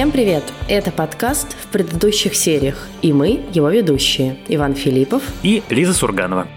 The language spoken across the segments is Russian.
Всем привет! Это подкаст в предыдущих сериях, и мы его ведущие Иван Филиппов и Лиза Сурганова.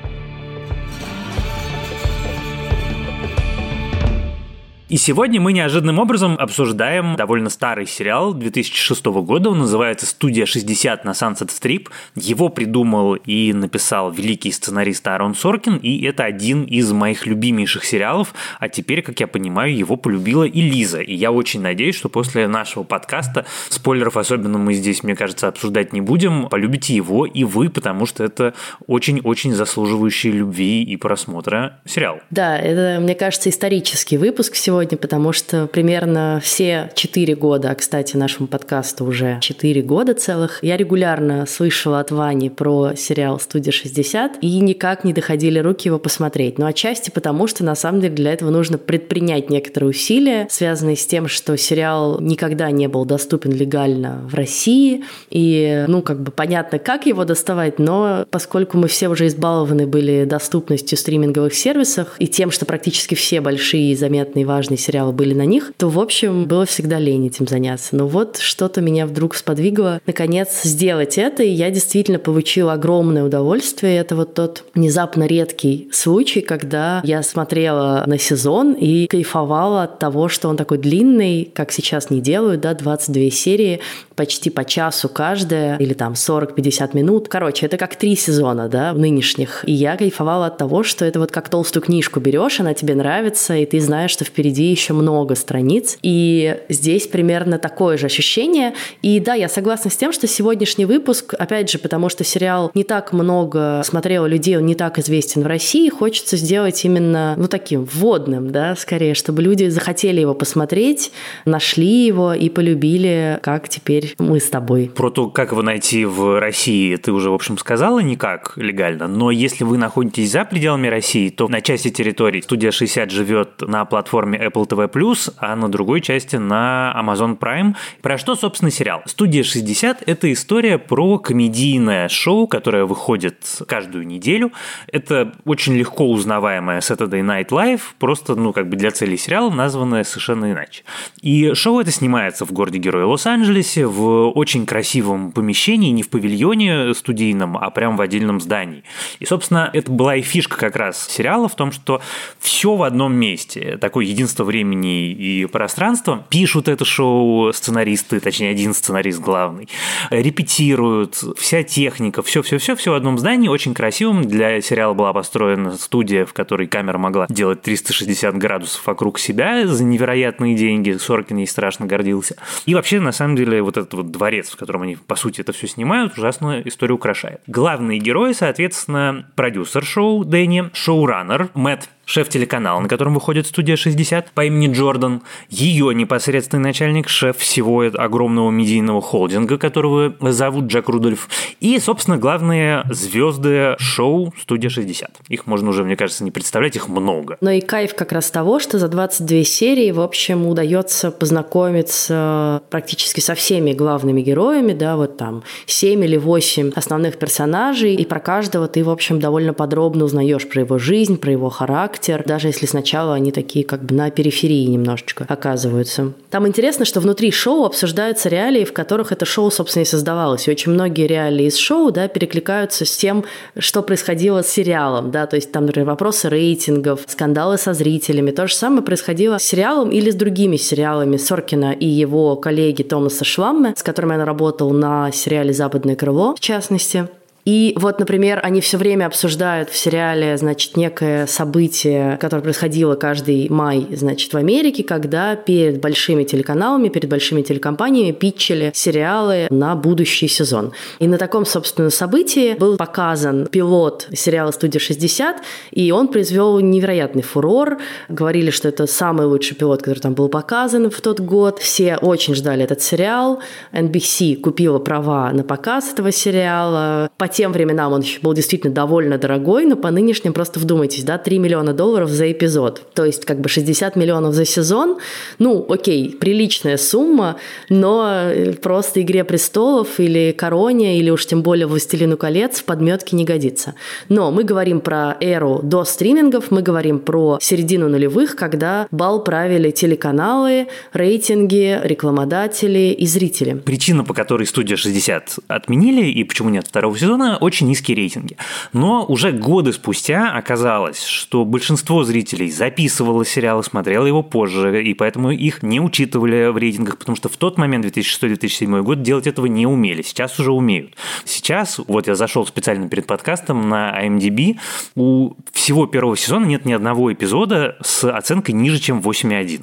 И сегодня мы неожиданным образом обсуждаем довольно старый сериал 2006 года. Он называется «Студия 60» на Sunset Strip. Его придумал и написал великий сценарист Аарон Соркин, и это один из моих любимейших сериалов. А теперь, как я понимаю, его полюбила и Лиза. И я очень надеюсь, что после нашего подкаста, спойлеров особенно мы здесь, мне кажется, обсуждать не будем, полюбите его и вы, потому что это очень-очень заслуживающий любви и просмотра сериал. Да, это, мне кажется, исторический выпуск сегодня сегодня, потому что примерно все четыре года, а, кстати, нашему подкасту уже четыре года целых, я регулярно слышала от Вани про сериал «Студия 60» и никак не доходили руки его посмотреть. Но отчасти потому, что на самом деле для этого нужно предпринять некоторые усилия, связанные с тем, что сериал никогда не был доступен легально в России. И, ну, как бы понятно, как его доставать, но поскольку мы все уже избалованы были доступностью стриминговых сервисов и тем, что практически все большие, заметные, важные важные сериалы были на них, то, в общем, было всегда лень этим заняться. Но вот что-то меня вдруг сподвигло, наконец, сделать это, и я действительно получила огромное удовольствие. Это вот тот внезапно редкий случай, когда я смотрела на сезон и кайфовала от того, что он такой длинный, как сейчас не делают, да, 22 серии, почти по часу каждая, или там 40-50 минут. Короче, это как три сезона, да, нынешних. И я кайфовала от того, что это вот как толстую книжку берешь, она тебе нравится, и ты знаешь, что впереди впереди еще много страниц. И здесь примерно такое же ощущение. И да, я согласна с тем, что сегодняшний выпуск, опять же, потому что сериал не так много смотрело людей, он не так известен в России, хочется сделать именно, ну, таким вводным, да, скорее, чтобы люди захотели его посмотреть, нашли его и полюбили, как теперь мы с тобой. Про то, как его найти в России, ты уже, в общем, сказала никак легально, но если вы находитесь за пределами России, то на части территории студия 60 живет на платформе Apple TV+, а на другой части на Amazon Prime. Про что, собственно, сериал? «Студия 60» — это история про комедийное шоу, которое выходит каждую неделю. Это очень легко узнаваемое Saturday Night Live, просто, ну, как бы для целей сериала, названное совершенно иначе. И шоу это снимается в городе-герое Лос-Анджелесе, в очень красивом помещении, не в павильоне студийном, а прям в отдельном здании. И, собственно, это была и фишка как раз сериала в том, что все в одном месте. Такой единственный единство времени и пространства. Пишут это шоу сценаристы, точнее, один сценарист главный. Репетируют, вся техника, все-все-все, все в одном здании, очень красивом. Для сериала была построена студия, в которой камера могла делать 360 градусов вокруг себя за невероятные деньги. Соркин ей страшно гордился. И вообще, на самом деле, вот этот вот дворец, в котором они, по сути, это все снимают, ужасно историю украшает. Главные герои, соответственно, продюсер шоу Дэнни, шоураннер Мэтт шеф телеканала, на котором выходит студия 60 по имени Джордан, ее непосредственный начальник, шеф всего огромного медийного холдинга, которого зовут Джек Рудольф, и, собственно, главные звезды шоу студия 60. Их можно уже, мне кажется, не представлять, их много. Но и кайф как раз того, что за 22 серии, в общем, удается познакомиться практически со всеми главными героями, да, вот там 7 или 8 основных персонажей, и про каждого ты, в общем, довольно подробно узнаешь про его жизнь, про его характер, характер, даже если сначала они такие как бы на периферии немножечко оказываются. Там интересно, что внутри шоу обсуждаются реалии, в которых это шоу, собственно, и создавалось. И очень многие реалии из шоу, да, перекликаются с тем, что происходило с сериалом, да, то есть там, например, вопросы рейтингов, скандалы со зрителями. То же самое происходило с сериалом или с другими сериалами Соркина и его коллеги Томаса Шламме, с которыми он работал на сериале «Западное крыло», в частности. И вот, например, они все время обсуждают в сериале, значит, некое событие, которое происходило каждый май, значит, в Америке, когда перед большими телеканалами, перед большими телекомпаниями питчили сериалы на будущий сезон. И на таком, собственно, событии был показан пилот сериала «Студия 60», и он произвел невероятный фурор. Говорили, что это самый лучший пилот, который там был показан в тот год. Все очень ждали этот сериал. NBC купила права на показ этого сериала. По тем временам он был действительно довольно дорогой, но по нынешним просто вдумайтесь, да, 3 миллиона долларов за эпизод. То есть как бы 60 миллионов за сезон. Ну, окей, приличная сумма, но просто «Игре престолов» или «Короне», или уж тем более «Властелину колец» в подметке не годится. Но мы говорим про эру до стримингов, мы говорим про середину нулевых, когда бал правили телеканалы, рейтинги, рекламодатели и зрители. Причина, по которой «Студия 60» отменили и почему нет второго сезона, очень низкие рейтинги. Но уже годы спустя оказалось, что большинство зрителей записывало сериалы, смотрело его позже, и поэтому их не учитывали в рейтингах, потому что в тот момент, 2006-2007 год, делать этого не умели. Сейчас уже умеют. Сейчас, вот я зашел специально перед подкастом на IMDb, у всего первого сезона нет ни одного эпизода с оценкой ниже, чем 8,1.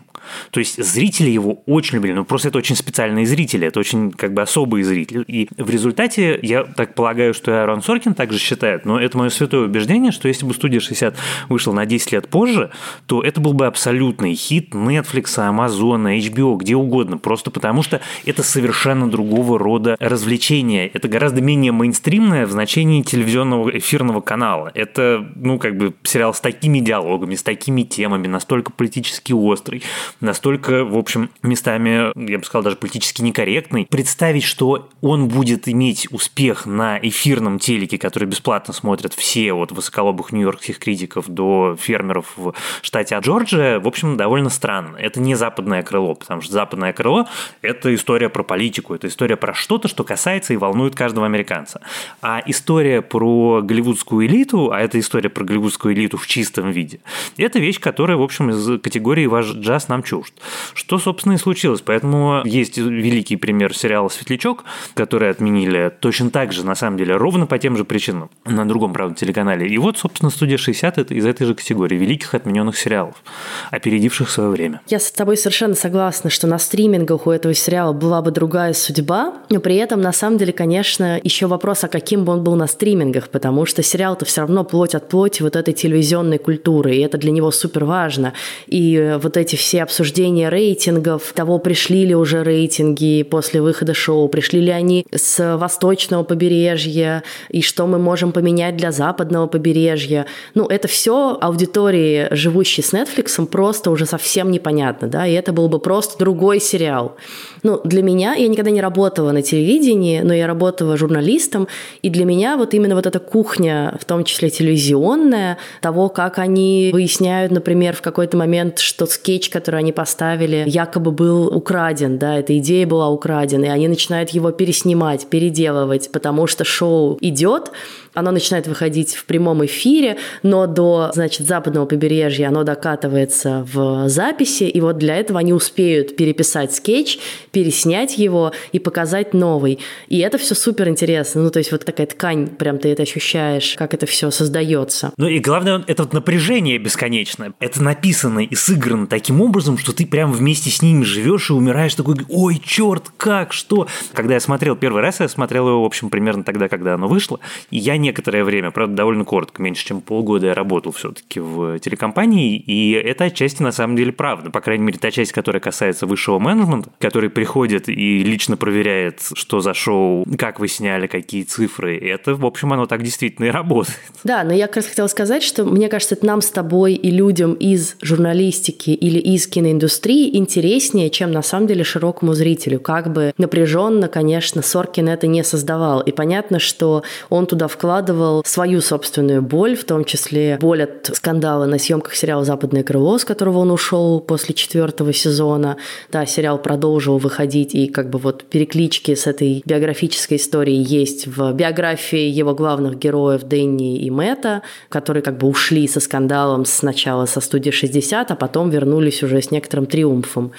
То есть зрители его очень любили, ну просто это очень специальные зрители, это очень как бы особые зрители. И в результате, я так полагаю, что и Аарон Соркин также считает, но это мое святое убеждение, что если бы «Студия 60» вышла на 10 лет позже, то это был бы абсолютный хит Netflix, Amazon, HBO, где угодно, просто потому что это совершенно другого рода развлечение. Это гораздо менее мейнстримное в значении телевизионного эфирного канала. Это, ну, как бы сериал с такими диалогами, с такими темами, настолько политически острый, настолько, в общем, местами, я бы сказал, даже политически некорректный. Представить, что он будет иметь успех на эфирном телеке, который бесплатно смотрят все от высоколобых нью-йоркских критиков до фермеров в штате Джорджия, в общем, довольно странно. Это не западное крыло, потому что западное крыло – это история про политику, это история про что-то, что касается и волнует каждого американца. А история про голливудскую элиту, а это история про голливудскую элиту в чистом виде, это вещь, которая, в общем, из категории «Ваш джаз нам чужд». Что, собственно, и случилось. Поэтому есть великий пример сериала «Светлячок», который отменили точно так же, на самом деле, ровно по тем же причинам, на другом, правда, телеканале. И вот, собственно, «Студия 60» – это из этой же категории великих отмененных сериалов, опередивших свое время. Я с тобой совершенно согласна, что на стримингах у этого сериала была бы другая судьба, но при этом, на самом деле, конечно, еще вопрос, а каким бы он был на стримингах, потому что сериал-то все равно плоть от плоти вот этой телевизионной культуры, и это для него супер важно. И вот эти все обсуждения рейтингов, того, пришли ли уже рейтинги после выхода шоу, пришли ли они с восточного побережья, и что мы можем поменять для западного побережья. Ну, это все аудитории, живущей с Netflix, просто уже совсем непонятно, да, и это был бы просто другой сериал. Ну, для меня, я никогда не работала на телевидении, но я работала журналистом, и для меня вот именно вот эта кухня, в том числе телевизионная, того, как они выясняют, например, в какой-то момент, что скетч, который они поставили, якобы был украден, да, эта идея была украдена, и они начинают его переснимать, переделывать, потому что шоу идет, оно начинает выходить в прямом эфире, но до, значит, западного побережья оно докатывается в записи, и вот для этого они успеют переписать скетч, переснять его и показать новый. И это все супер интересно. Ну, то есть вот такая ткань, прям ты это ощущаешь, как это все создается. Ну и главное, это вот напряжение бесконечное. Это написано и сыграно таким образом, что ты прям вместе с ними живешь и умираешь такой, ой, черт, как, что? Когда я смотрел первый раз, я смотрел его, в общем, примерно тогда, когда оно вышло, и я некоторое время, правда, довольно коротко, меньше чем полгода я работал все-таки в телекомпании, и это отчасти на самом деле правда. По крайней мере, та часть, которая касается высшего менеджмента, который приходит и лично проверяет, что за шоу, как вы сняли, какие цифры, это, в общем, оно так действительно и работает. Да, но я как раз хотела сказать, что мне кажется, это нам с тобой и людям из журналистики или из киноиндустрии интереснее, чем на самом деле широкому зрителю. Как бы напряженно, конечно, Соркин это не создавал. И понятно, что он туда вкладывал вкладывал свою собственную боль, в том числе боль от скандала на съемках сериала «Западное крыло», с которого он ушел после четвертого сезона. Да, сериал продолжил выходить, и как бы вот переклички с этой биографической историей есть в биографии его главных героев Дэнни и Мэтта, которые как бы ушли со скандалом сначала со студии 60, а потом вернулись уже с некоторым триумфом.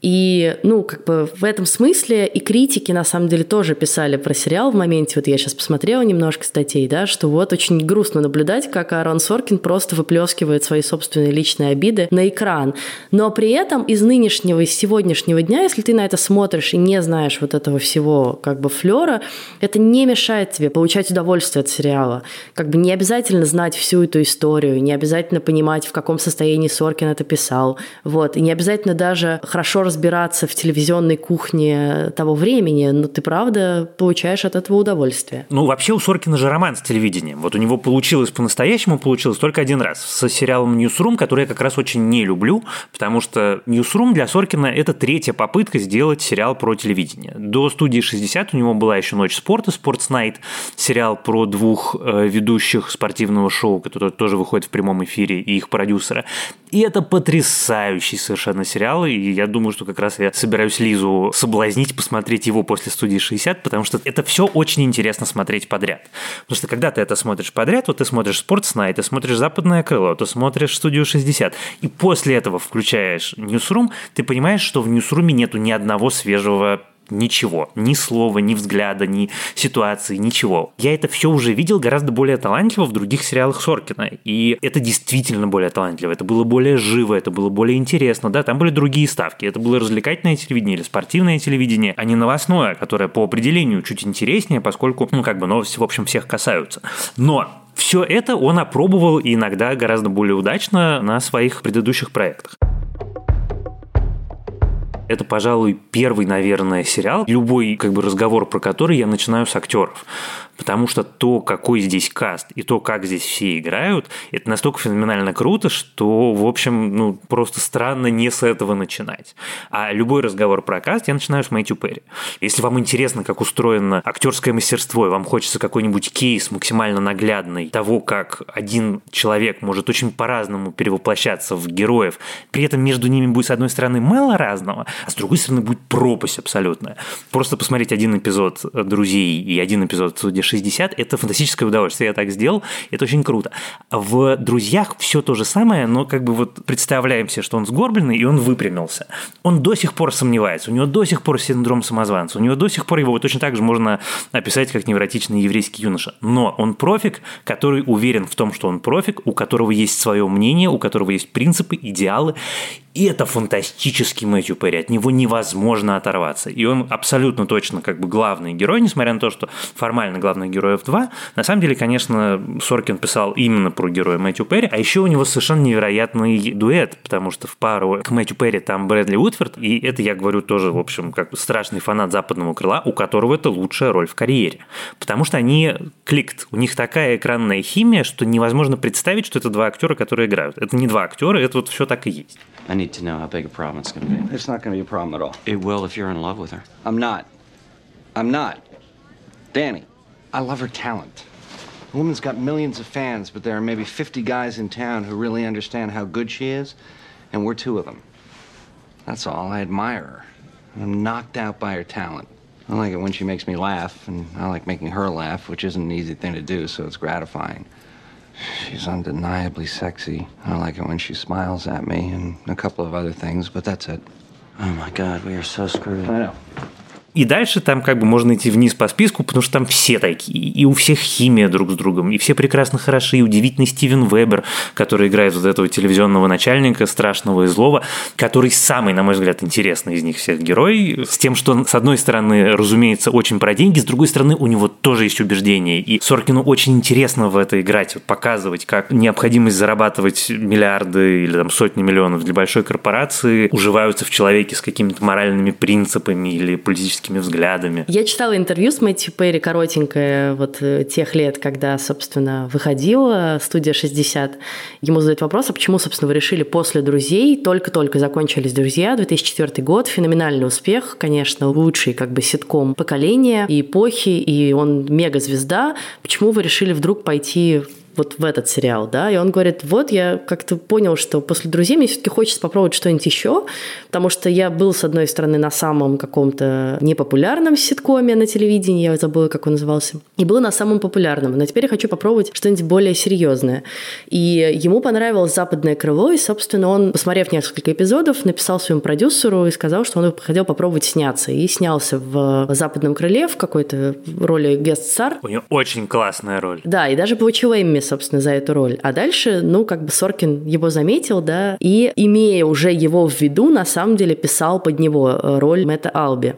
И, ну, как бы в этом смысле и критики, на самом деле, тоже писали про сериал в моменте. Вот я сейчас посмотрела немножко статей, детей, да, что вот очень грустно наблюдать, как Аарон Соркин просто выплескивает свои собственные личные обиды на экран. Но при этом из нынешнего, из сегодняшнего дня, если ты на это смотришь и не знаешь вот этого всего как бы флера, это не мешает тебе получать удовольствие от сериала. Как бы не обязательно знать всю эту историю, не обязательно понимать, в каком состоянии Соркин это писал, вот, и не обязательно даже хорошо разбираться в телевизионной кухне того времени, но ты правда получаешь от этого удовольствие. Ну, вообще у Соркина же роман с телевидением. Вот у него получилось по-настоящему, получилось только один раз. С сериалом «Ньюсрум», который я как раз очень не люблю, потому что «Ньюсрум» для Соркина – это третья попытка сделать сериал про телевидение. До студии 60 у него была еще «Ночь спорта», «Спортс Найт», сериал про двух э, ведущих спортивного шоу, который тоже выходит в прямом эфире, и их продюсера. И это потрясающий совершенно сериал, и я думаю, что как раз я собираюсь Лизу соблазнить, посмотреть его после студии 60, потому что это все очень интересно смотреть подряд. Потому что когда ты это смотришь подряд, вот ты смотришь Sports ты смотришь Западное крыло, ты смотришь студию 60, и после этого включаешь Newsroom, ты понимаешь, что в Newsroom нету ни одного свежего Ничего. Ни слова, ни взгляда, ни ситуации, ничего. Я это все уже видел гораздо более талантливо в других сериалах Соркина. И это действительно более талантливо. Это было более живо, это было более интересно. Да, там были другие ставки. Это было развлекательное телевидение или спортивное телевидение, а не новостное, которое по определению чуть интереснее, поскольку, ну, как бы новости, в общем, всех касаются. Но все это он опробовал иногда гораздо более удачно на своих предыдущих проектах. Это, пожалуй, первый, наверное, сериал, любой как бы разговор про который я начинаю с актеров потому что то, какой здесь каст и то, как здесь все играют, это настолько феноменально круто, что, в общем, ну, просто странно не с этого начинать. А любой разговор про каст я начинаю с Мэтью Перри. Если вам интересно, как устроено актерское мастерство, и вам хочется какой-нибудь кейс максимально наглядный того, как один человек может очень по-разному перевоплощаться в героев, при этом между ними будет, с одной стороны, мало разного, а с другой стороны, будет пропасть абсолютная. Просто посмотреть один эпизод «Друзей» и один эпизод «Судья 60 – это фантастическое удовольствие. Я так сделал, это очень круто. В «Друзьях» все то же самое, но как бы вот представляем себе, что он сгорбленный, и он выпрямился. Он до сих пор сомневается, у него до сих пор синдром самозванца, у него до сих пор его вот точно так же можно описать как невротичный еврейский юноша. Но он профик, который уверен в том, что он профик, у которого есть свое мнение, у которого есть принципы, идеалы, и это фантастический Мэтью Перри, от него невозможно оторваться. И он абсолютно точно как бы главный герой, несмотря на то, что формально главных героев два. На самом деле, конечно, Соркин писал именно про героя Мэтью Перри, а еще у него совершенно невероятный дуэт, потому что в пару к Мэтью Перри там Брэдли Утфорд, и это я говорю тоже, в общем, как страшный фанат западного крыла, у которого это лучшая роль в карьере. Потому что они кликт, у них такая экранная химия, что невозможно представить, что это два актера, которые играют. Это не два актера, это вот все так и есть. Need to know how big a problem it's going to be. It's not going to be a problem at all. It will if you're in love with her. I'm not. I'm not. Danny, I love her talent. The woman's got millions of fans, but there are maybe 50 guys in town who really understand how good she is, and we're two of them. That's all. I admire her. I'm knocked out by her talent. I like it when she makes me laugh, and I like making her laugh, which isn't an easy thing to do, so it's gratifying. She's undeniably sexy. I like it when she smiles at me and a couple of other things, but that's it. Oh my god, we are so screwed. I know. И дальше там как бы можно идти вниз по списку, потому что там все такие, и у всех химия друг с другом, и все прекрасно хороши, и удивительный Стивен Вебер, который играет вот этого телевизионного начальника, страшного и злого, который самый, на мой взгляд, интересный из них всех герой, с тем, что, с одной стороны, разумеется, очень про деньги, с другой стороны, у него тоже есть убеждения, и Соркину очень интересно в это играть, вот, показывать, как необходимость зарабатывать миллиарды или там сотни миллионов для большой корпорации уживаются в человеке с какими-то моральными принципами или политическими политическими взглядами. Я читала интервью с Мэтью Перри, коротенькое, вот э, тех лет, когда, собственно, выходила студия 60. Ему задают вопрос, а почему, собственно, вы решили после «Друзей», только-только закончились «Друзья», 2004 год, феноменальный успех, конечно, лучший как бы ситком поколения и эпохи, и он мега-звезда. Почему вы решили вдруг пойти вот в этот сериал, да, и он говорит, вот я как-то понял, что после «Друзей» мне все-таки хочется попробовать что-нибудь еще, потому что я был, с одной стороны, на самом каком-то непопулярном ситкоме на телевидении, я забыла, как он назывался, и был на самом популярном, но теперь я хочу попробовать что-нибудь более серьезное. И ему понравилось «Западное крыло», и, собственно, он, посмотрев несколько эпизодов, написал своему продюсеру и сказал, что он хотел попробовать сняться, и снялся в «Западном крыле» в какой-то роли гест-стар. У него очень классная роль. Да, и даже получил Эмми собственно, за эту роль. А дальше, ну, как бы Соркин его заметил, да, и, имея уже его в виду, на самом деле писал под него э, роль Мэтта Алби.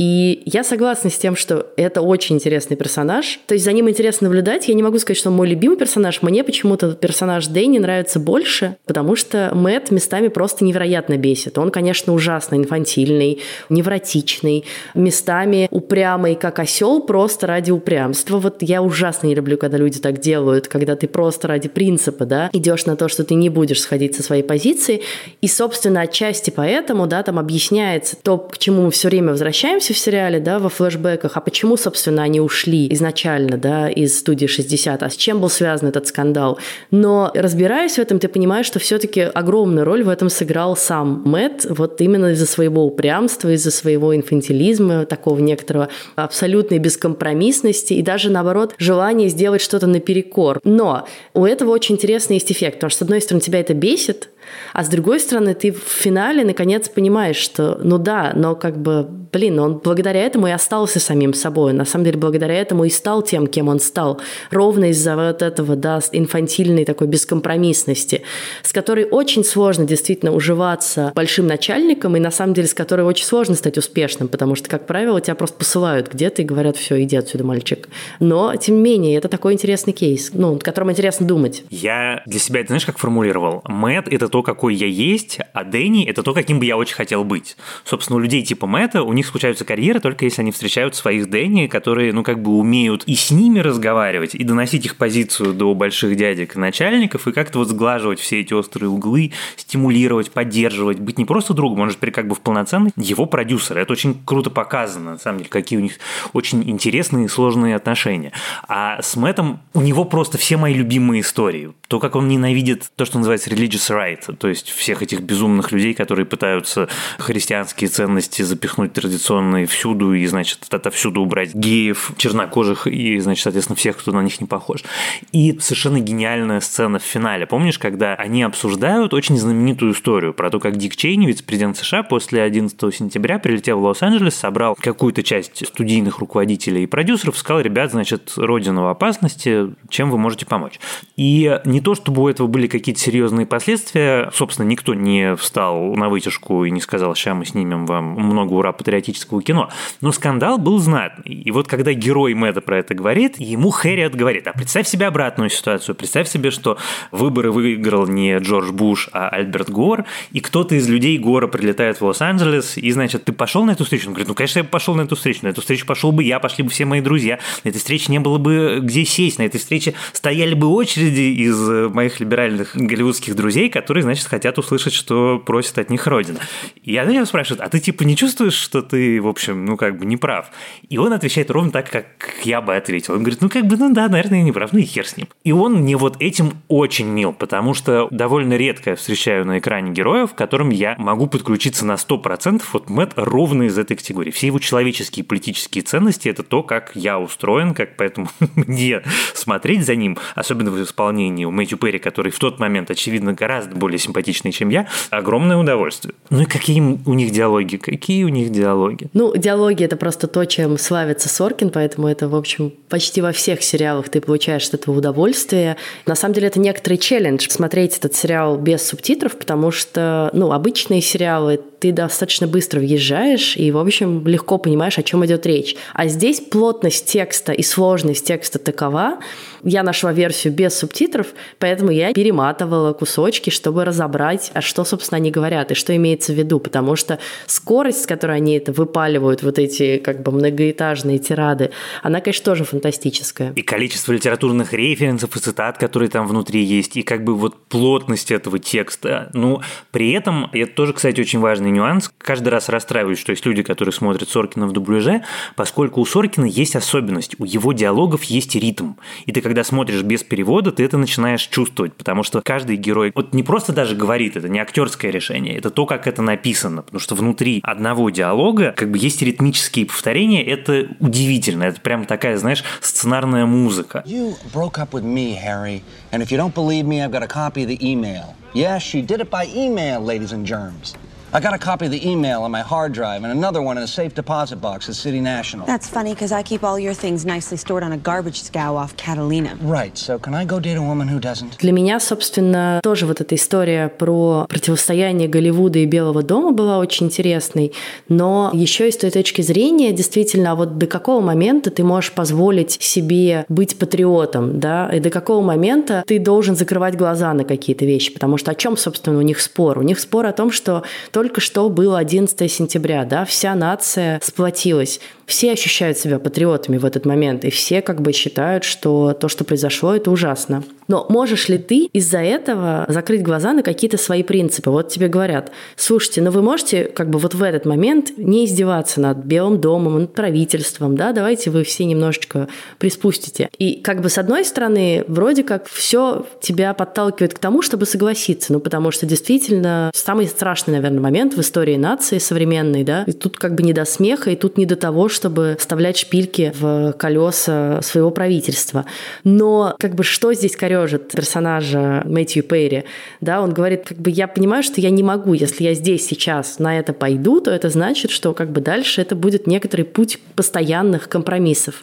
И я согласна с тем, что это очень интересный персонаж. То есть за ним интересно наблюдать. Я не могу сказать, что он мой любимый персонаж. Мне почему-то персонаж Дэнни нравится больше, потому что Мэтт местами просто невероятно бесит. Он, конечно, ужасно инфантильный, невротичный, местами упрямый, как осел, просто ради упрямства. Вот я ужасно не люблю, когда люди так делают, когда ты просто ради принципа, да, идешь на то, что ты не будешь сходить со своей позиции. И, собственно, отчасти поэтому, да, там объясняется то, к чему мы все время возвращаемся в сериале, да, во флешбеках, а почему, собственно, они ушли изначально, да, из студии 60, а с чем был связан этот скандал. Но разбираясь в этом, ты понимаешь, что все-таки огромную роль в этом сыграл сам Мэтт, вот именно из-за своего упрямства, из-за своего инфантилизма, такого некоторого абсолютной бескомпромиссности и даже, наоборот, желания сделать что-то наперекор. Но у этого очень интересный есть эффект, потому что, с одной стороны, тебя это бесит, а с другой стороны, ты в финале наконец понимаешь, что ну да, но как бы, блин, он благодаря этому и остался самим собой. На самом деле, благодаря этому и стал тем, кем он стал. Ровно из-за вот этого, да, инфантильной такой бескомпромиссности, с которой очень сложно действительно уживаться большим начальником, и на самом деле с которой очень сложно стать успешным, потому что, как правило, тебя просто посылают где-то и говорят, все, иди отсюда, мальчик. Но, тем не менее, это такой интересный кейс, ну, о котором интересно думать. Я для себя это, знаешь, как формулировал? Мэтт – это то, какой я есть, а Дэнни – это то, каким бы я очень хотел быть. Собственно, у людей типа Мэтта, у них случаются карьеры только если они встречают своих Дэнни, которые, ну, как бы умеют и с ними разговаривать, и доносить их позицию до больших дядек и начальников, и как-то вот сглаживать все эти острые углы, стимулировать, поддерживать, быть не просто другом, он же теперь как бы в полноценный его продюсер. Это очень круто показано, на самом деле, какие у них очень интересные и сложные отношения. А с Мэттом у него просто все мои любимые истории. То, как он ненавидит то, что называется religious right, то есть всех этих безумных людей, которые пытаются христианские ценности запихнуть традиционные всюду и, значит, отовсюду убрать геев, чернокожих и, значит, соответственно, всех, кто на них не похож. И совершенно гениальная сцена в финале. Помнишь, когда они обсуждают очень знаменитую историю про то, как Дик Чейни, вице-президент США, после 11 сентября прилетел в Лос-Анджелес, собрал какую-то часть студийных руководителей и продюсеров, сказал, ребят, значит, родина в опасности, чем вы можете помочь? И не то, чтобы у этого были какие-то серьезные последствия, собственно, никто не встал на вытяжку и не сказал, сейчас мы снимем вам много ура патриотического кино. Но скандал был знатный. И вот когда герой Мэтта про это говорит, ему Хэрриот говорит, а представь себе обратную ситуацию, представь себе, что выборы выиграл не Джордж Буш, а Альберт Гор, и кто-то из людей Гора прилетает в Лос-Анджелес, и, значит, ты пошел на эту встречу? Он говорит, ну, конечно, я пошел на эту встречу, на эту встречу пошел бы я, пошли бы все мои друзья, на этой встрече не было бы где сесть, на этой встрече стояли бы очереди из моих либеральных голливудских друзей, которые, значит, хотят услышать, что просит от них Родина. И она его спрашивает, а ты типа не чувствуешь, что ты, в общем, ну как бы не прав? И он отвечает ровно так, как я бы ответил. Он говорит, ну как бы, ну да, наверное, я не прав, ну и хер с ним. И он мне вот этим очень мил, потому что довольно редко встречаю на экране героев, к которым я могу подключиться на 100%. Вот Мэтт ровно из этой категории. Все его человеческие и политические ценности – это то, как я устроен, как поэтому мне смотреть за ним, особенно в исполнении у Мэтью Перри, который в тот момент, очевидно, гораздо более симпатичный, чем я, огромное удовольствие. Ну и какие у них диалоги? Какие у них диалоги? Ну, диалоги – это просто то, чем славится Соркин, поэтому это, в общем, почти во всех сериалах ты получаешь от этого удовольствие. На самом деле, это некоторый челлендж смотреть этот сериал без субтитров, потому что, ну, обычные сериалы ты достаточно быстро въезжаешь и, в общем, легко понимаешь, о чем идет речь. А здесь плотность текста и сложность текста такова. Я нашла версию без субтитров, поэтому я перематывала кусочки, чтобы разобрать, а что, собственно, они говорят и что имеется в виду, потому что скорость, с которой они это выпаливают, вот эти как бы многоэтажные тирады, она, конечно, тоже фантастическая. И количество литературных референсов и цитат, которые там внутри есть, и как бы вот плотность этого текста. Ну, при этом, это тоже, кстати, очень важный нюанс. Каждый раз расстраиваюсь, что есть люди, которые смотрят Соркина в дубляже, поскольку у Соркина есть особенность, у его диалогов есть ритм. И ты, когда смотришь без перевода, ты это начинаешь чувствовать, потому что каждый герой вот не просто даже говорит, это не актерское решение, это то, как это написано, потому что внутри одного диалога как бы есть ритмические повторения, это удивительно, это прям такая, знаешь, сценарная музыка. You broke up with me, Harry, and if you don't believe me, I've got a copy of the email. Yes, she did it by email, ladies and germs. I got a copy of the email on my hard drive and another one in a safe deposit box at City National. That's funny because I keep all your things nicely stored on a garbage scow off Catalina. Right, so can I go date a woman who doesn't? Для меня, собственно, тоже вот эта история про противостояние Голливуда и Белого дома была очень интересной, но еще и с той точки зрения, действительно, а вот до какого момента ты можешь позволить себе быть патриотом, да, и до какого момента ты должен закрывать глаза на какие-то вещи, потому что о чем, собственно, у них спор? У них спор о том, что только что было 11 сентября, да, вся нация сплотилась. Все ощущают себя патриотами в этот момент, и все как бы считают, что то, что произошло, это ужасно. Но можешь ли ты из-за этого закрыть глаза на какие-то свои принципы? Вот тебе говорят, слушайте, ну вы можете как бы вот в этот момент не издеваться над Белым домом, над правительством, да, давайте вы все немножечко приспустите. И как бы с одной стороны, вроде как все тебя подталкивает к тому, чтобы согласиться, ну потому что действительно самый страшный, наверное, момент в истории нации современной, да, и тут как бы не до смеха, и тут не до того, чтобы вставлять шпильки в колеса своего правительства. Но как бы что здесь корежит персонажа Мэтью Перри? Да, он говорит, как бы я понимаю, что я не могу, если я здесь сейчас на это пойду, то это значит, что как бы дальше это будет некоторый путь постоянных компромиссов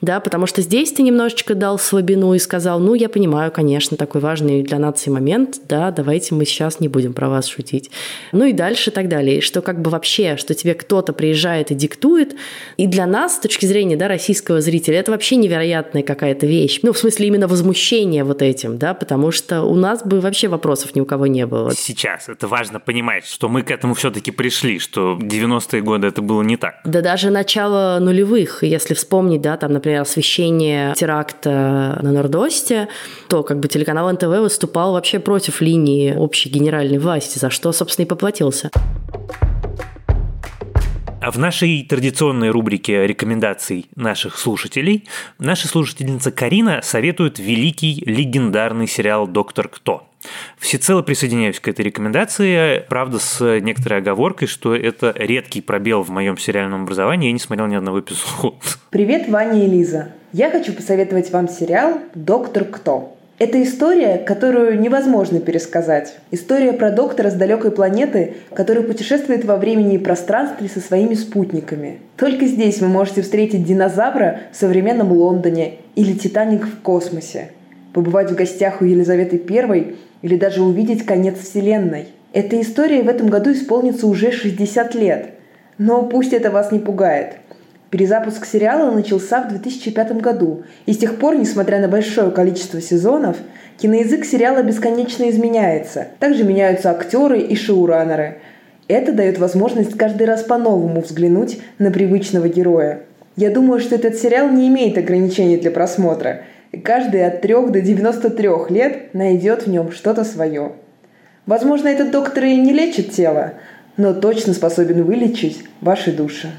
да, потому что здесь ты немножечко дал слабину и сказал, ну, я понимаю, конечно, такой важный для нации момент, да, давайте мы сейчас не будем про вас шутить. Ну и дальше и так далее. Что как бы вообще, что тебе кто-то приезжает и диктует, и для нас, с точки зрения, да, российского зрителя, это вообще невероятная какая-то вещь. Ну, в смысле, именно возмущение вот этим, да, потому что у нас бы вообще вопросов ни у кого не было. Сейчас это важно понимать, что мы к этому все-таки пришли, что 90-е годы это было не так. Да даже начало нулевых, если вспомнить, да, там, например, освещение теракта на Нордосте, то как бы телеканал НТВ выступал вообще против линии общей генеральной власти, за что, собственно, и поплатился. А в нашей традиционной рубрике рекомендаций наших слушателей наша слушательница Карина советует великий легендарный сериал «Доктор Кто». Всецело присоединяюсь к этой рекомендации, правда, с некоторой оговоркой, что это редкий пробел в моем сериальном образовании, я не смотрел ни одного эпизода. Привет, Ваня и Лиза. Я хочу посоветовать вам сериал «Доктор Кто». Это история, которую невозможно пересказать. История про доктора с далекой планеты, который путешествует во времени и пространстве со своими спутниками. Только здесь вы можете встретить динозавра в современном Лондоне или Титаник в космосе, побывать в гостях у Елизаветы I или даже увидеть конец Вселенной. Эта история в этом году исполнится уже 60 лет. Но пусть это вас не пугает. Перезапуск сериала начался в 2005 году, и с тех пор, несмотря на большое количество сезонов, киноязык сериала бесконечно изменяется. Также меняются актеры и шоураннеры. Это дает возможность каждый раз по-новому взглянуть на привычного героя. Я думаю, что этот сериал не имеет ограничений для просмотра – и каждый от 3 до 93 лет найдет в нем что-то свое. Возможно, этот доктор и не лечит тело, но точно способен вылечить ваши души.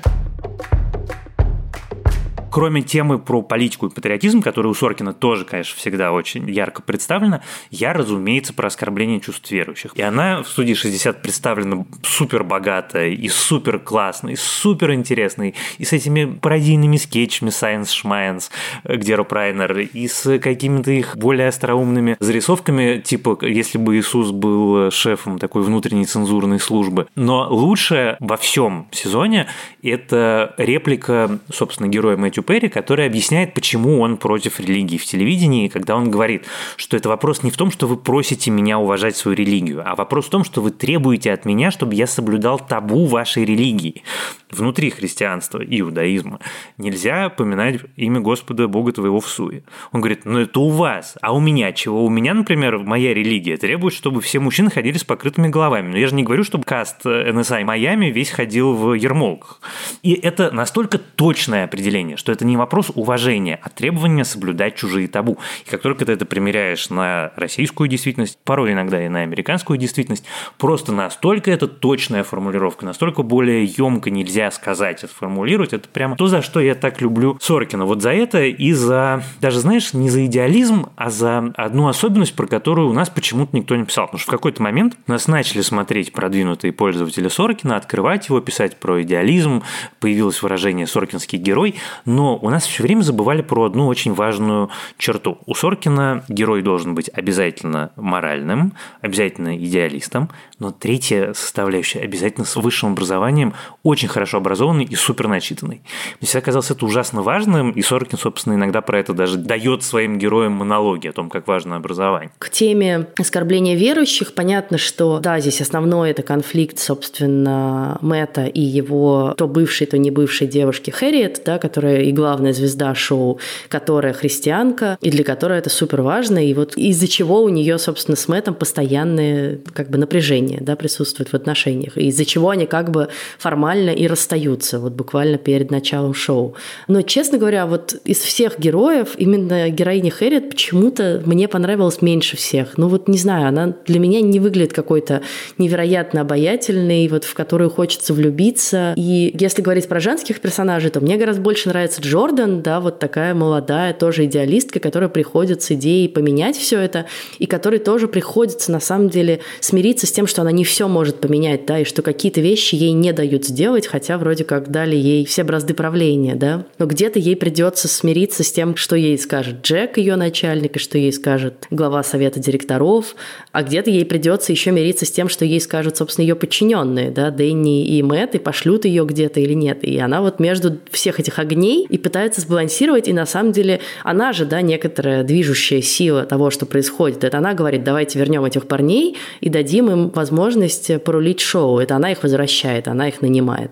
Кроме темы про политику и патриотизм, которая у Соркина тоже, конечно, всегда очень ярко представлена, я, разумеется, про оскорбление чувств верующих. И она в студии 60 представлена супер богатая и супер классной, и супер интересной, и с этими пародийными скетчами Science Schmience, где Роб Райнер, и с какими-то их более остроумными зарисовками, типа, если бы Иисус был шефом такой внутренней цензурной службы. Но лучшее во всем сезоне – это реплика, собственно, героя Мэтью Перри, который объясняет, почему он против религии в телевидении, когда он говорит, что это вопрос не в том, что вы просите меня уважать свою религию, а вопрос в том, что вы требуете от меня, чтобы я соблюдал табу вашей религии. Внутри христианства и иудаизма нельзя поминать имя Господа Бога твоего в суе. Он говорит, ну это у вас, а у меня чего? У меня, например, моя религия требует, чтобы все мужчины ходили с покрытыми головами. Но я же не говорю, чтобы каст NSI Майами весь ходил в ермолках. И это настолько точное определение, что это не вопрос уважения, а требование соблюдать чужие табу. И как только ты это примеряешь на российскую действительность, порой иногда и на американскую действительность, просто настолько это точная формулировка, настолько более емко нельзя сказать, сформулировать, это прямо то, за что я так люблю Соркина. Вот за это и за, даже знаешь, не за идеализм, а за одну особенность, про которую у нас почему-то никто не писал. Потому что в какой-то момент нас начали смотреть продвинутые пользователи Соркина, открывать его, писать про идеализм, появилось выражение «соркинский герой», у нас все время забывали про одну очень важную черту. У Соркина герой должен быть обязательно моральным, обязательно идеалистом, но третья составляющая обязательно с высшим образованием, очень хорошо образованный и супер начитанный. Мне всегда казалось это ужасно важным, и Соркин, собственно, иногда про это даже дает своим героям монологи о том, как важно образование. К теме оскорбления верующих понятно, что да, здесь основной это конфликт, собственно, Мэтта и его то бывшей, то не бывшей девушки Хэрриет, да, которая и главная звезда шоу, которая христианка, и для которой это супер важно, и вот из-за чего у нее, собственно, с Мэттом постоянное как бы напряжение да, присутствует в отношениях, из-за чего они как бы формально и расстаются, вот буквально перед началом шоу. Но, честно говоря, вот из всех героев именно героиня Хэрриет почему-то мне понравилась меньше всех. Ну вот не знаю, она для меня не выглядит какой-то невероятно обаятельной, вот в которую хочется влюбиться. И если говорить про женских персонажей, то мне гораздо больше нравится Джордан, да, вот такая молодая тоже идеалистка, которая приходит с идеей поменять все это, и которой тоже приходится на самом деле смириться с тем, что она не все может поменять, да, и что какие-то вещи ей не дают сделать, хотя вроде как дали ей все бразды правления, да. Но где-то ей придется смириться с тем, что ей скажет Джек, ее начальник, и что ей скажет глава совета директоров, а где-то ей придется еще мириться с тем, что ей скажут, собственно, ее подчиненные, да, Дэнни и Мэтт, и пошлют ее где-то или нет. И она вот между всех этих огней и пытается сбалансировать, и на самом деле она же, да, некоторая движущая сила того, что происходит. Это она говорит, давайте вернем этих парней и дадим им возможность порулить шоу. Это она их возвращает, она их нанимает.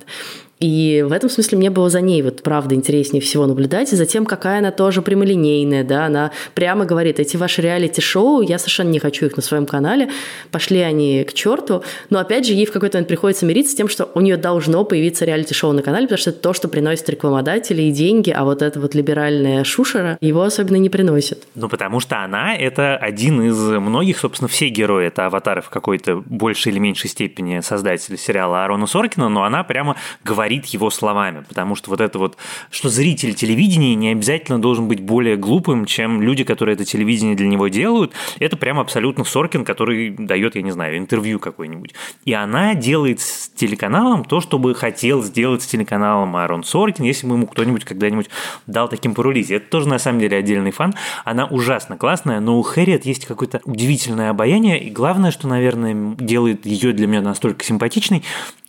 И в этом смысле мне было за ней вот правда интереснее всего наблюдать, и за тем, какая она тоже прямолинейная, да, она прямо говорит, эти ваши реалити-шоу, я совершенно не хочу их на своем канале, пошли они к черту, но опять же ей в какой-то момент приходится мириться с тем, что у нее должно появиться реалити-шоу на канале, потому что это то, что приносит рекламодатели и деньги, а вот это вот либеральная шушера его особенно не приносит. Ну, потому что она — это один из многих, собственно, все герои, это аватары в какой-то большей или меньшей степени создателя сериала Арона Соркина, но она прямо говорит говорит его словами, потому что вот это вот, что зритель телевидения не обязательно должен быть более глупым, чем люди, которые это телевидение для него делают, это прям абсолютно Соркин, который дает, я не знаю, интервью какой-нибудь. И она делает с телеканалом то, что бы хотел сделать с телеканалом Аарон Соркин, если бы ему кто-нибудь когда-нибудь дал таким порулить. Это тоже на самом деле отдельный фан. Она ужасно классная, но у Хэрриет есть какое-то удивительное обаяние, и главное, что, наверное, делает ее для меня настолько симпатичной,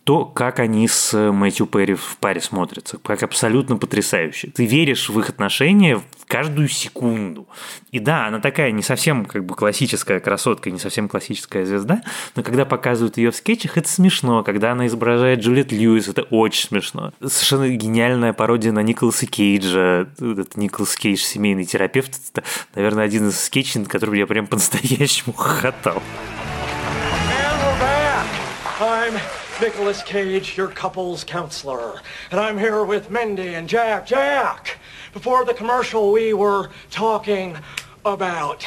то, как они с э, Мэтью Перри в паре смотрятся, как абсолютно потрясающе. Ты веришь в их отношения в каждую секунду. И да, она такая не совсем как бы классическая красотка, не совсем классическая звезда, но когда показывают ее в скетчах, это смешно. Когда она изображает Джулиет Льюис, это очень смешно. Совершенно гениальная пародия на Николаса Кейджа. Этот Николас Кейдж, семейный терапевт, это, наверное, один из скетчей, над которым я прям по-настоящему хохотал. I'm Nicholas Cage, your couples counselor. And I'm here with Mindy and Jack. Jack! Before the commercial, we were talking about?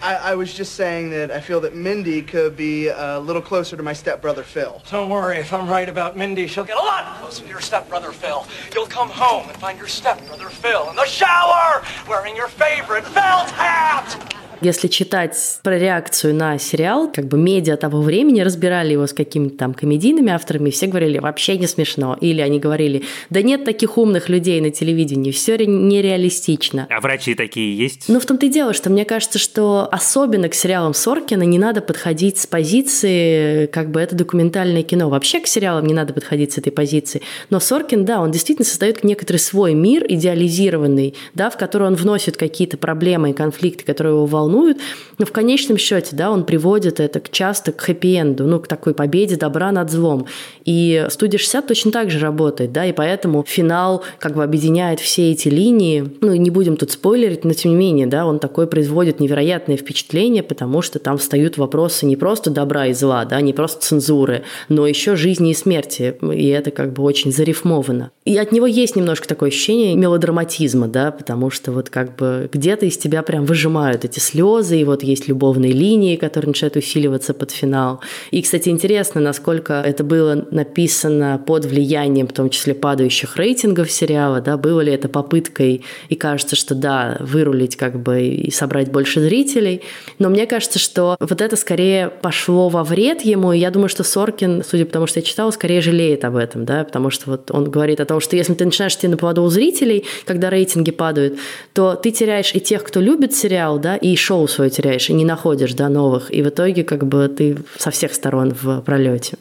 I, I, was just saying that I feel that Mindy could be a little closer to my stepbrother Phil. Don't worry, if I'm right about Mindy, she'll get a lot closer to your stepbrother Phil. You'll come home and find your stepbrother Phil in the shower wearing your favorite felt hat. Если читать про реакцию на сериал, как бы медиа того времени разбирали его с какими-то там комедийными авторами, все говорили, вообще не смешно. Или они говорили, да нет таких умных людей на телевидении, все нереалистично. А врачи такие есть? Ну, в том-то и дело, что мне кажется, что особенно к сериалам Соркина не надо подходить с позиции, как бы это документальное кино. Вообще к сериалам не надо подходить с этой позиции. Но Соркин, да, он действительно создает некоторый свой мир идеализированный, да, в который он вносит какие-то проблемы и конфликты, которые его волнуют, волнуют, но в конечном счете, да, он приводит это часто к хэппи-энду, ну, к такой победе добра над злом. И студия 60 точно так же работает, да, и поэтому финал как бы объединяет все эти линии. Ну, не будем тут спойлерить, но тем не менее, да, он такой производит невероятное впечатление, потому что там встают вопросы не просто добра и зла, да, не просто цензуры, но еще жизни и смерти. И это как бы очень зарифмовано. И от него есть немножко такое ощущение мелодраматизма, да, потому что вот как бы где-то из тебя прям выжимают эти слезы, слезы, и вот есть любовные линии, которые начинают усиливаться под финал. И, кстати, интересно, насколько это было написано под влиянием, в том числе падающих рейтингов сериала, да, было ли это попыткой, и кажется, что да, вырулить как бы и собрать больше зрителей. Но мне кажется, что вот это скорее пошло во вред ему, и я думаю, что Соркин, судя по тому, что я читала, скорее жалеет об этом, да, потому что вот он говорит о том, что если ты начинаешь идти на поводу у зрителей, когда рейтинги падают, то ты теряешь и тех, кто любит сериал, да, и шоу свое теряешь, и не находишь, да, новых, и в итоге как бы ты со всех сторон в пролете.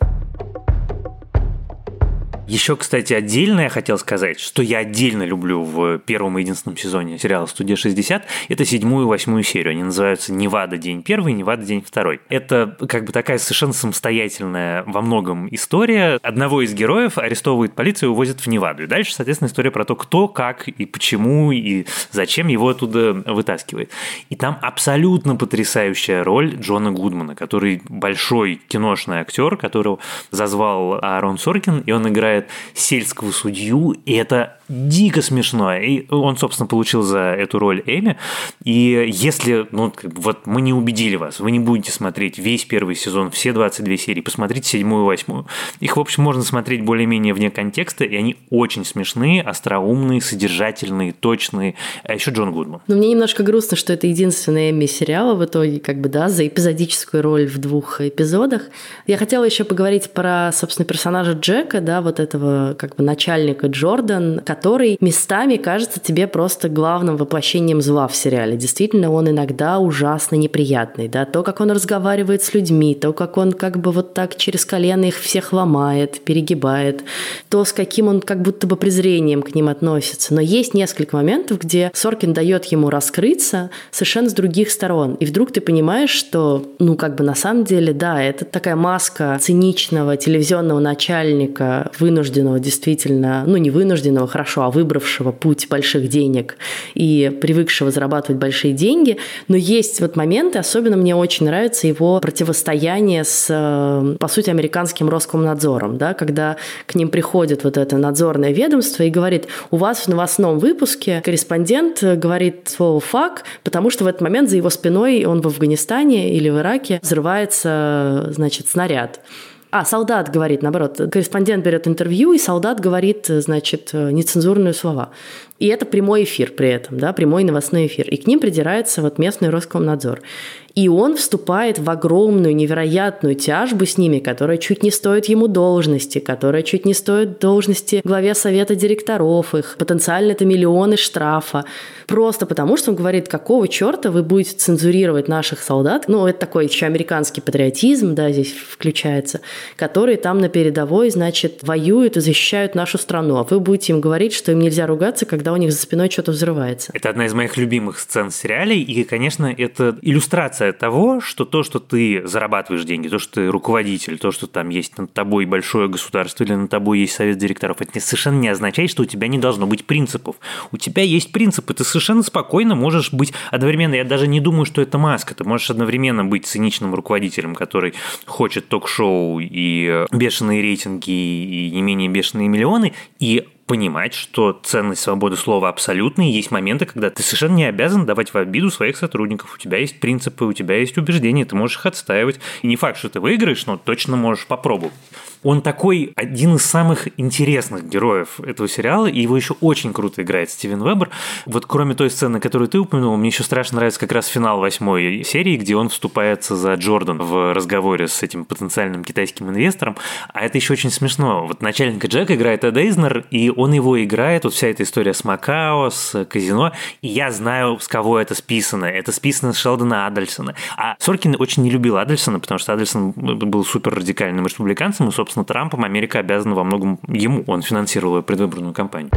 Еще, кстати, отдельно я хотел сказать, что я отдельно люблю в первом и единственном сезоне сериала «Студия 60», это седьмую и восьмую серию. Они называются «Невада. День первый», «Невада. День второй». Это как бы такая совершенно самостоятельная во многом история. Одного из героев арестовывает полиция и увозят в Неваду. И дальше, соответственно, история про то, кто, как и почему и зачем его оттуда вытаскивает. И там абсолютно потрясающая роль Джона Гудмана, который большой киношный актер, которого зазвал Аарон Соркин, и он играет играет сельского судью, и это дико смешно. И он, собственно, получил за эту роль Эми. И если, ну, вот мы не убедили вас, вы не будете смотреть весь первый сезон, все 22 серии, посмотрите седьмую и восьмую. Их, в общем, можно смотреть более-менее вне контекста, и они очень смешные, остроумные, содержательные, точные. А еще Джон Гудман. Но мне немножко грустно, что это единственная Эми сериала в итоге, как бы, да, за эпизодическую роль в двух эпизодах. Я хотела еще поговорить про, собственно, персонажа Джека, да, вот этого как бы начальника Джордан, который местами кажется тебе просто главным воплощением зла в сериале. Действительно, он иногда ужасно неприятный, да, то, как он разговаривает с людьми, то, как он как бы вот так через колено их всех ломает, перегибает, то, с каким он как будто бы презрением к ним относится. Но есть несколько моментов, где Соркин дает ему раскрыться совершенно с других сторон. И вдруг ты понимаешь, что, ну, как бы на самом деле, да, это такая маска циничного телевизионного начальника, вынужденного действительно, ну, не вынужденного, хорошо, а выбравшего путь больших денег и привыкшего зарабатывать большие деньги. Но есть вот моменты, особенно мне очень нравится его противостояние с, э, по сути, американским Роскомнадзором, да, когда к ним приходит вот это надзорное ведомство и говорит, у вас в новостном выпуске корреспондент говорит слово «фак», потому что в этот момент за его спиной он в Афганистане или в Ираке взрывается, значит, снаряд. А, солдат говорит, наоборот, корреспондент берет интервью, и солдат говорит, значит, нецензурные слова. И это прямой эфир при этом, да, прямой новостной эфир. И к ним придирается вот местный Роскомнадзор. И он вступает в огромную, невероятную тяжбу с ними, которая чуть не стоит ему должности, которая чуть не стоит должности главе совета директоров их. Потенциально это миллионы штрафа. Просто потому, что он говорит, какого черта вы будете цензурировать наших солдат. Ну, это такой еще американский патриотизм, да, здесь включается, которые там на передовой, значит, воюют и защищают нашу страну. А вы будете им говорить, что им нельзя ругаться, когда у них за спиной что-то взрывается. Это одна из моих любимых сцен в сериале, и, конечно, это иллюстрация иллюстрация того, что то, что ты зарабатываешь деньги, то, что ты руководитель, то, что там есть над тобой большое государство или над тобой есть совет директоров, это совершенно не означает, что у тебя не должно быть принципов. У тебя есть принципы, ты совершенно спокойно можешь быть одновременно, я даже не думаю, что это маска, ты можешь одновременно быть циничным руководителем, который хочет ток-шоу и бешеные рейтинги и не менее бешеные миллионы, и понимать, что ценность свободы слова абсолютная, и есть моменты, когда ты совершенно не обязан давать в обиду своих сотрудников. У тебя есть принципы, у тебя есть убеждения, ты можешь их отстаивать. И не факт, что ты выиграешь, но точно можешь попробовать. Он такой один из самых интересных героев этого сериала, и его еще очень круто играет Стивен Вебер. Вот кроме той сцены, которую ты упомянул, мне еще страшно нравится как раз финал восьмой серии, где он вступается за Джордан в разговоре с этим потенциальным китайским инвестором. А это еще очень смешно. Вот начальника Джека играет Эд Эйзнер, и он его играет, вот вся эта история с Макао, с казино, и я знаю, с кого это списано. Это списано с Шелдона Адельсона. А Соркин очень не любил Адельсона, потому что Адельсон был супер радикальным республиканцем, и, собственно, собственно, Трампом Америка обязана во многом ему. Он финансировал предвыборную кампанию.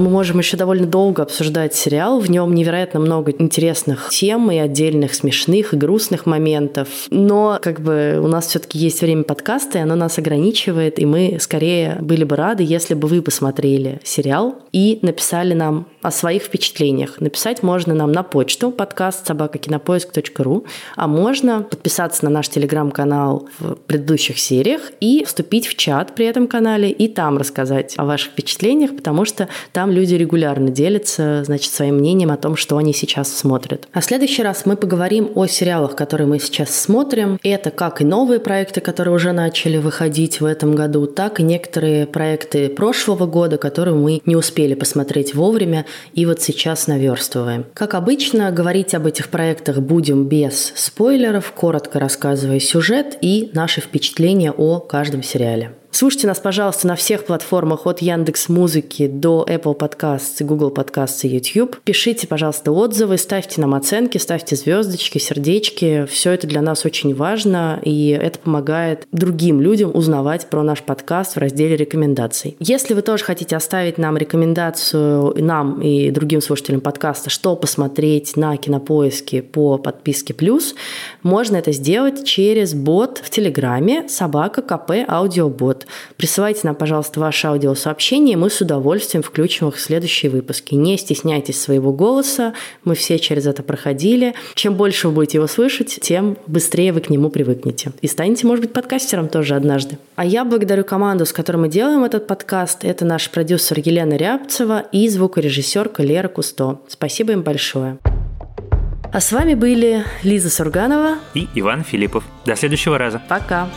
Мы можем еще довольно долго обсуждать сериал. В нем невероятно много интересных тем и отдельных смешных и грустных моментов. Но как бы у нас все-таки есть время подкаста, и оно нас ограничивает, и мы скорее были бы рады, если бы вы посмотрели сериал и написали нам о своих впечатлениях. Написать можно нам на почту подкаст собакакинопоиск.ру, а можно подписаться на наш телеграм-канал в предыдущих сериях и вступить в чат при этом канале и там рассказать о ваших впечатлениях, потому что там люди регулярно делятся, значит, своим мнением о том, что они сейчас смотрят. А в следующий раз мы поговорим о сериалах, которые мы сейчас смотрим. Это как и новые проекты, которые уже начали выходить в этом году, так и некоторые проекты прошлого года, которые мы не успели посмотреть вовремя и вот сейчас наверстываем. Как обычно, говорить об этих проектах будем без спойлеров, коротко рассказывая сюжет и наши впечатления о каждом сериале. Слушайте нас, пожалуйста, на всех платформах от Яндекс Музыки до Apple Podcasts, Google Podcasts и YouTube. Пишите, пожалуйста, отзывы, ставьте нам оценки, ставьте звездочки, сердечки. Все это для нас очень важно, и это помогает другим людям узнавать про наш подкаст в разделе рекомендаций. Если вы тоже хотите оставить нам рекомендацию нам и другим слушателям подкаста, что посмотреть на Кинопоиске по подписке плюс, можно это сделать через бот в Телеграме собака КП аудиобот. Присылайте нам, пожалуйста, ваши аудиосообщения, и мы с удовольствием включим их в следующие выпуски. Не стесняйтесь своего голоса, мы все через это проходили. Чем больше вы будете его слышать, тем быстрее вы к нему привыкнете. И станете, может быть, подкастером тоже однажды. А я благодарю команду, с которой мы делаем этот подкаст. Это наш продюсер Елена Рябцева и звукорежиссерка Лера Кусто. Спасибо им большое. А с вами были Лиза Сурганова и Иван Филиппов. До следующего раза. Пока.